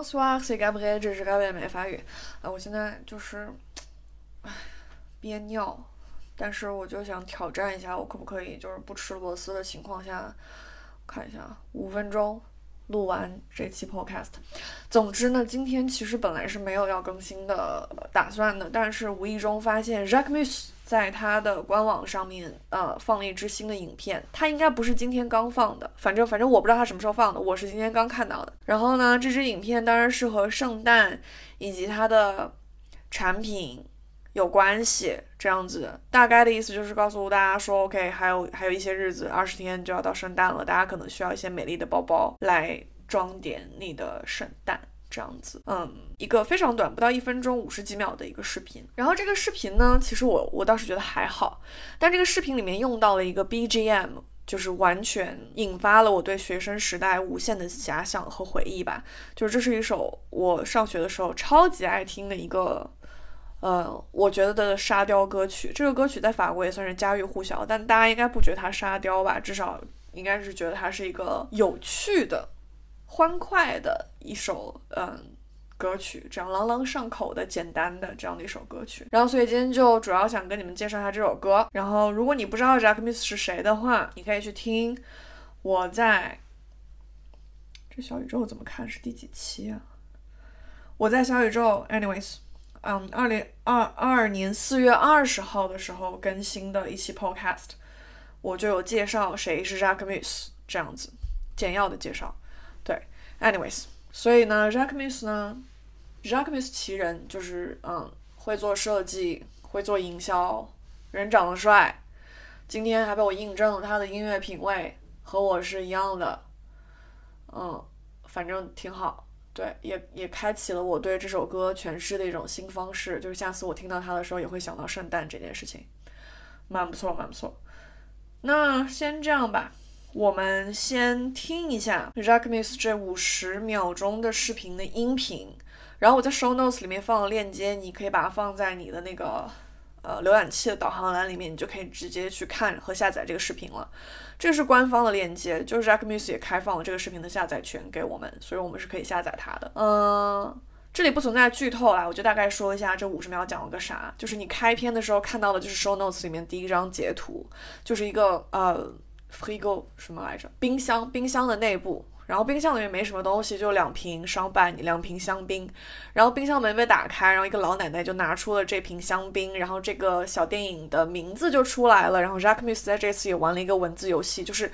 Bonsoir, c'est Gabriel，这是 Gabriel 美法语。啊，我现在就是，唉，憋尿，但是我就想挑战一下，我可不可以就是不吃螺丝的情况下，看一下五分钟录完这期 Podcast。总之呢，今天其实本来是没有要更新的打算的，但是无意中发现 jacquemus。在他的官网上面，呃，放了一支新的影片，他应该不是今天刚放的，反正反正我不知道他什么时候放的，我是今天刚看到的。然后呢，这支影片当然是和圣诞以及它的产品有关系，这样子大概的意思就是告诉大家说，OK，还有还有一些日子，二十天就要到圣诞了，大家可能需要一些美丽的包包来装点你的圣诞。这样子，嗯，一个非常短，不到一分钟，五十几秒的一个视频。然后这个视频呢，其实我我倒是觉得还好，但这个视频里面用到了一个 BGM，就是完全引发了我对学生时代无限的遐想和回忆吧。就是这是一首我上学的时候超级爱听的一个，呃，我觉得的沙雕歌曲。这个歌曲在法国也算是家喻户晓，但大家应该不觉得它沙雕吧？至少应该是觉得它是一个有趣的。欢快的一首嗯歌曲，这样朗朗上口的简单的这样的一首歌曲。然后，所以今天就主要想跟你们介绍一下这首歌。然后，如果你不知道 Jack Miss 是谁的话，你可以去听我在这小宇宙怎么看是第几期啊？我在小宇宙，anyways，嗯，二零二二年四月二十号的时候更新的一期 podcast，我就有介绍谁是 Jack Miss 这样子简要的介绍。对，anyways，所以呢，Jacques Mus 呢，Jacques Mus 奇人就是嗯，会做设计，会做营销，人长得帅，今天还被我印证了他的音乐品味和我是一样的，嗯，反正挺好，对，也也开启了我对这首歌诠释的一种新方式，就是下次我听到它的时候也会想到圣诞这件事情，蛮不错，蛮不错，那先这样吧。我们先听一下 Jacques Mus 这五十秒钟的视频的音频，然后我在 Show Notes 里面放了链接，你可以把它放在你的那个呃浏览器的导航栏里面，你就可以直接去看和下载这个视频了。这是官方的链接，就是 Jacques Mus 也开放了这个视频的下载权给我们，所以我们是可以下载它的。嗯，这里不存在剧透啦，我就大概说一下这五十秒讲了个啥。就是你开篇的时候看到的就是 Show Notes 里面第一张截图，就是一个呃。黑沟什么来着？冰箱，冰箱的内部，然后冰箱里面没什么东西，就两瓶商办，两瓶香槟。然后冰箱门被打开，然后一个老奶奶就拿出了这瓶香槟，然后这个小电影的名字就出来了。然后 Jacques Mus 在这次也玩了一个文字游戏，就是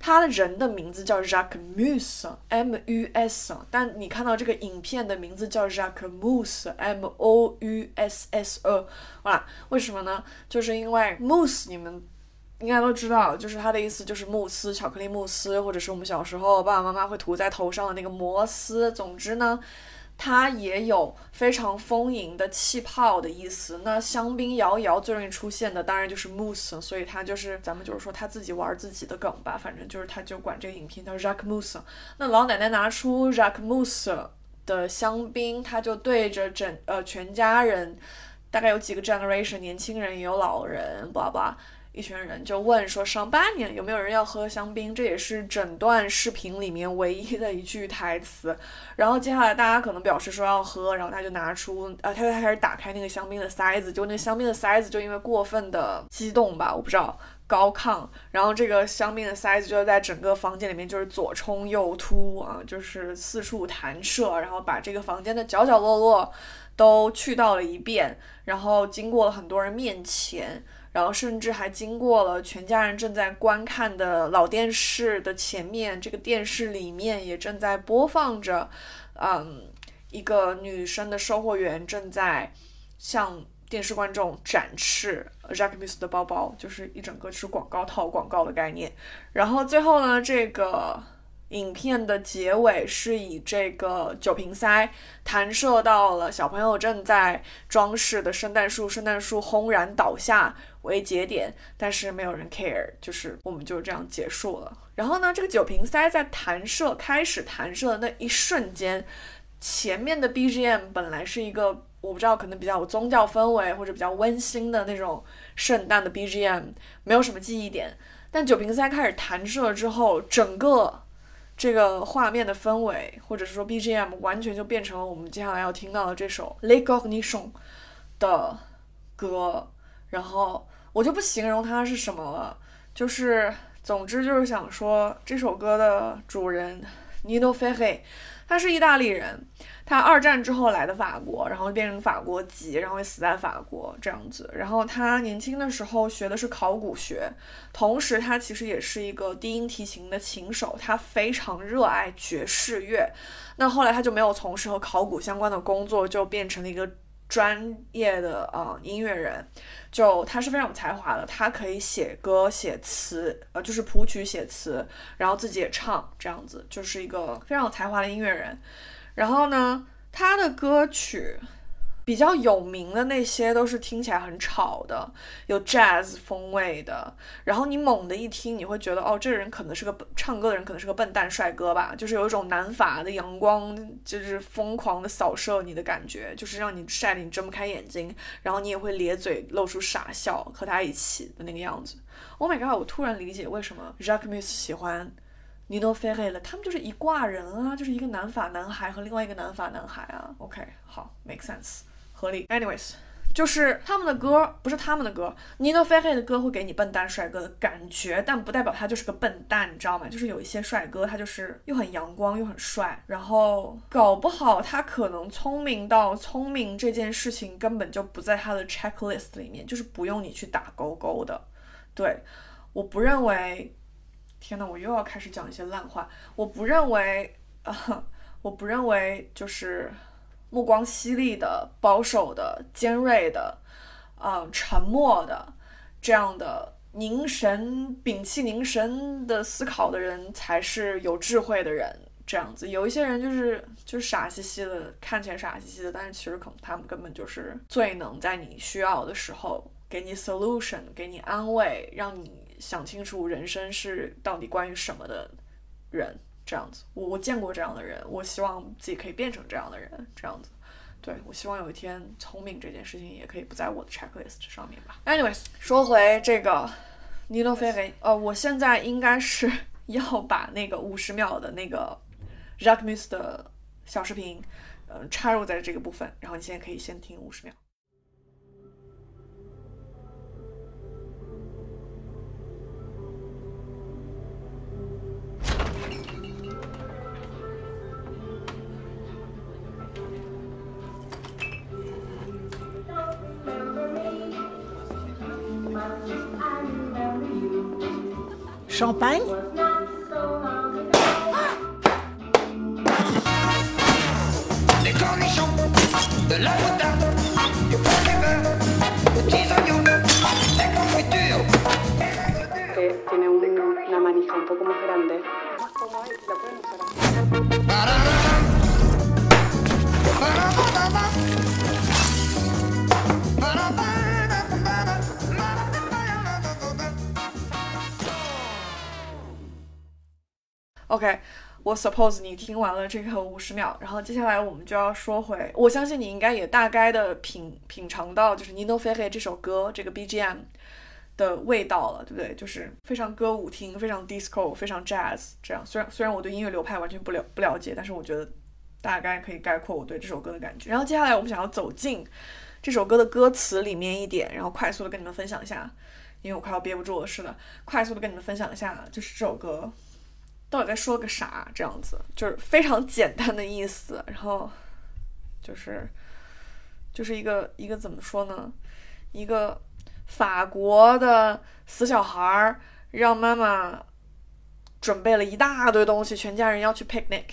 他的人的名字叫 Jacques Mus，M U S，但你看到这个影片的名字叫 Jacques Mus，M O U S S E，哇，为什么呢？就是因为 Mus，你们。应该都知道，就是它的意思就是慕斯，巧克力慕斯，或者是我们小时候爸爸妈妈会涂在头上的那个摩斯。总之呢，它也有非常丰盈的气泡的意思。那香槟摇一摇最容易出现的当然就是慕斯，所以它就是咱们就是说他自己玩自己的梗吧。反正就是他就管这个影片叫 Jacques Mus。那老奶奶拿出 Jacques Mus 的香槟，他就对着整呃全家人，大概有几个 generation，年轻人也有老人，巴拉巴拉。一群人就问说：“上半年有没有人要喝香槟？”这也是整段视频里面唯一的一句台词。然后接下来大家可能表示说要喝，然后他就拿出，呃，他就开始打开那个香槟的塞子，就那个香槟的塞子就因为过分的激动吧，我不知道高亢，然后这个香槟的塞子就在整个房间里面就是左冲右突啊，就是四处弹射，然后把这个房间的角角落落都去到了一遍，然后经过了很多人面前。然后甚至还经过了全家人正在观看的老电视的前面，这个电视里面也正在播放着，嗯，一个女生的售货员正在向电视观众展示 Jacquemus 的包包，就是一整个是广告套广告的概念。然后最后呢，这个。影片的结尾是以这个酒瓶塞弹射到了小朋友正在装饰的圣诞树，圣诞树轰然倒下为节点，但是没有人 care，就是我们就这样结束了。然后呢，这个酒瓶塞在弹射开始弹射的那一瞬间，前面的 BGM 本来是一个我不知道可能比较有宗教氛围或者比较温馨的那种圣诞的 BGM，没有什么记忆点。但酒瓶塞开始弹射之后，整个这个画面的氛围，或者是说 BGM，完全就变成了我们接下来要听到的这首《Lake of Nation》的歌。然后我就不形容它是什么了，就是总之就是想说这首歌的主人 Nino fei 他是意大利人。他二战之后来的法国，然后变成法国籍，然后死在法国这样子。然后他年轻的时候学的是考古学，同时他其实也是一个低音提琴的琴手，他非常热爱爵士乐。那后来他就没有从事和考古相关的工作，就变成了一个专业的呃音乐人。就他是非常有才华的，他可以写歌写词，呃，就是谱曲写词，然后自己也唱，这样子就是一个非常有才华的音乐人。然后呢，他的歌曲比较有名的那些都是听起来很吵的，有 jazz 风味的。然后你猛的一听，你会觉得哦，这个人可能是个唱歌的人，可能是个笨蛋帅哥吧，就是有一种南法的阳光，就是疯狂的扫射你的感觉，就是让你晒得你睁不开眼睛，然后你也会咧嘴露出傻笑，和他一起的那个样子。Oh my god！我突然理解为什么 Jacques Mus 喜欢。Nino Ferrer 了，他们就是一挂人啊，就是一个南法男孩和另外一个南法男孩啊。OK，好，make sense，合理。Anyways，就是他们的歌不是他们的歌，Nino Ferrer 的歌会给你笨蛋帅哥的感觉，但不代表他就是个笨蛋，你知道吗？就是有一些帅哥，他就是又很阳光又很帅，然后搞不好他可能聪明到聪明这件事情根本就不在他的 checklist 里面，就是不用你去打勾勾的。对，我不认为。天呐，我又要开始讲一些烂话。我不认为，啊，我不认为就是目光犀利的、保守的、尖锐的，啊，沉默的这样的凝神、屏气凝神的思考的人才是有智慧的人。这样子，有一些人就是就是傻兮兮的，看起来傻兮兮的，但是其实可能他们根本就是最能在你需要的时候给你 solution，给你安慰，让你。想清楚人生是到底关于什么的人，这样子，我我见过这样的人，我希望自己可以变成这样的人，这样子，对我希望有一天聪明这件事情也可以不在我的 checklist 上面吧。Anyways，说回这个 Nino Ferrer，呃，我现在应该是 要把那个五十秒的那个 Jacques Mus 的小视频，嗯，插入在这个部分，然后你现在可以先听五十秒。Champagne Des cornichons, de la moutarde, du beurre, des petits oignons, des confitures. Tiene una manija un poco más grande. Más y la pueden usar OK，我 suppose 你听完了这个五十秒，然后接下来我们就要说回，我相信你应该也大概的品品尝到就是 Nino Ferrer 这首歌这个 BGM 的味道了，对不对？就是非常歌舞厅，非常 disco，非常 jazz 这样。虽然虽然我对音乐流派完全不了不了解，但是我觉得大概可以概括我对这首歌的感觉。然后接下来我们想要走进这首歌的歌词里面一点，然后快速的跟你们分享一下，因为我快要憋不住了似的，快速的跟你们分享一下，就是这首歌。到底在说个啥？这样子就是非常简单的意思，然后就是就是一个一个怎么说呢？一个法国的死小孩儿让妈妈准备了一大堆东西，全家人要去 picnic，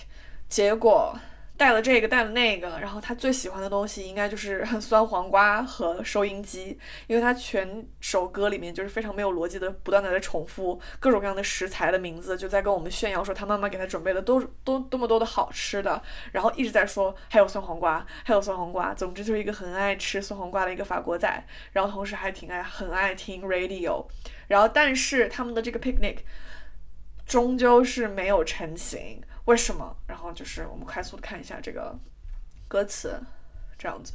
结果。带了这个，带了那个，然后他最喜欢的东西应该就是 酸黄瓜和收音机，因为他全首歌里面就是非常没有逻辑的，不断的在重复各种各样的食材的名字，就在跟我们炫耀说他妈妈给他准备了多多多么多的好吃的，然后一直在说还有酸黄瓜，还有酸黄瓜，总之就是一个很爱吃酸黄瓜的一个法国仔，然后同时还挺爱很爱听 radio，然后但是他们的这个 picnic 终究是没有成型。为什么？然后就是我们快速的看一下这个歌词，这样子。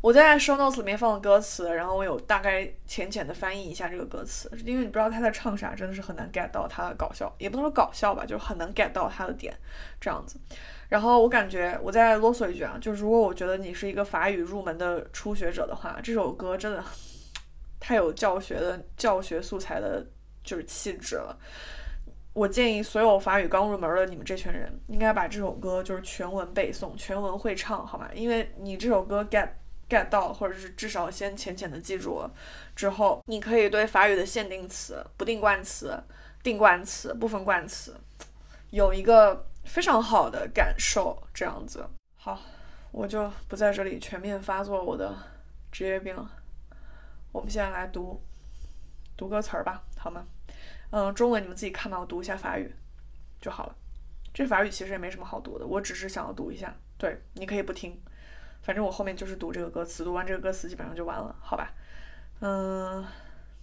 我在 show notes 里面放了歌词，然后我有大概浅浅的翻译一下这个歌词，因为你不知道他在唱啥，真的是很难 get 到他的搞笑，也不能说搞笑吧，就很难 get 到他的点这样子。然后我感觉我再啰嗦一句啊，就是如果我觉得你是一个法语入门的初学者的话，这首歌真的太有教学的教学素材的，就是气质了。我建议所有法语刚入门的你们这群人，应该把这首歌就是全文背诵、全文会唱，好吗？因为你这首歌 get。get 到，或者是至少先浅浅的记住了之后，你可以对法语的限定词、不定冠词、定冠词、部分冠词有一个非常好的感受。这样子，好，我就不在这里全面发作我的职业病了。我们现在来读读歌词儿吧，好吗？嗯，中文你们自己看吧，我读一下法语就好了。这法语其实也没什么好读的，我只是想要读一下。对，你可以不听。反正我后面就是读这个歌词，读完这个歌词基本上就完了，好吧？嗯，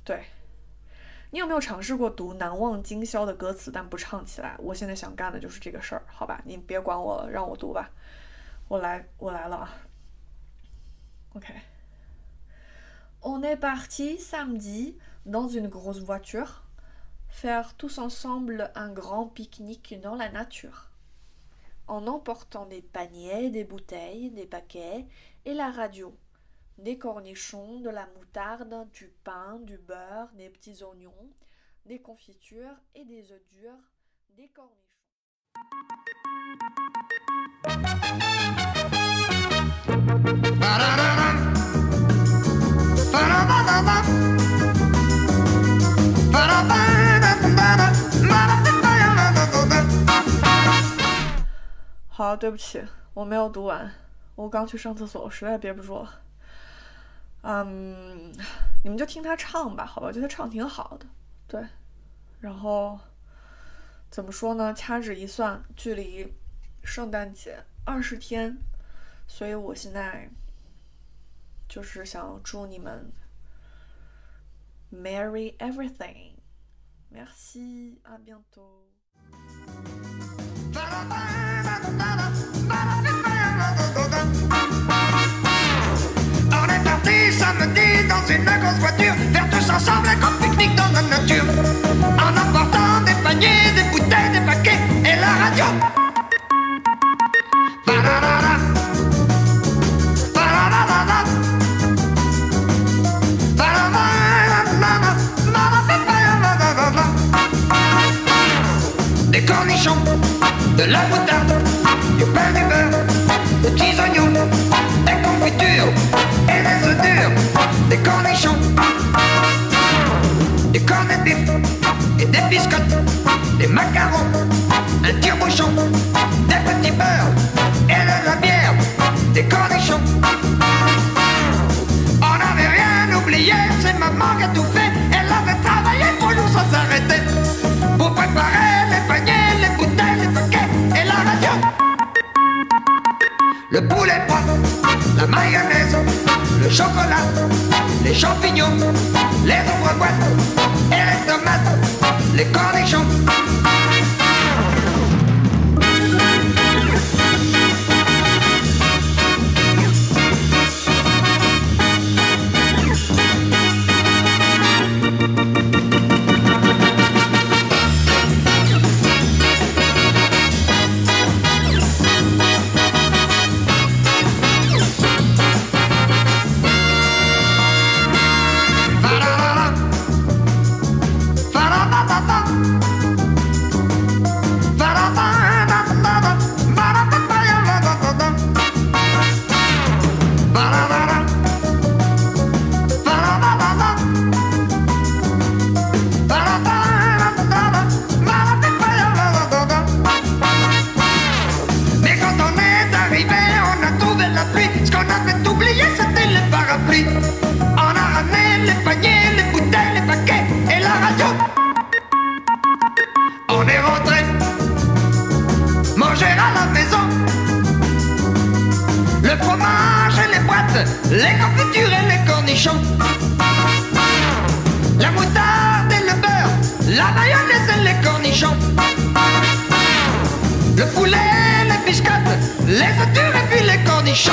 对。你有没有尝试过读难忘今宵的歌词，但不唱起来？我现在想干的就是这个事儿，好吧？你别管我了，让我读吧。我来，我来了啊。OK。On est parti samedi dans une grosse voiture faire tous ensemble un grand pique-nique dans la nature. en emportant des paniers, des bouteilles, des paquets et la radio, des cornichons, de la moutarde, du pain, du beurre, des petits oignons, des confitures et des œufs durs, des cornichons. 好，对不起，我没有读完，我刚去上厕所，我实在憋不住了。嗯，你们就听他唱吧，好吧，我觉得他唱挺好的，对。然后怎么说呢？掐指一算，距离圣诞节二十天，所以我现在就是想祝你们 Merry Everything，Merci，à bientôt。On est parti samedi dans une grosse voiture Faire tous ensemble un grand pique-nique dans la nature. En emportant des paniers, des bouteilles, des paquets et la radio. Des cornichons de la moutarde, du pain du beurre, des petits oignons, des confitures et des œufs durs, des cornichons, des cornets de bif et des biscottes, des macarons, un tire-bouchon, des petits beurres et de la bière, des cornichons. Mayonnaise, le chocolat, les champignons, les ouvre boîtes et les tomates, les cornichons. Fromage et les boîtes, les confitures et les cornichons. La moutarde et le beurre, la mayonnaise et les cornichons. Le poulet, les biscottes, les œufs durs et puis les cornichons.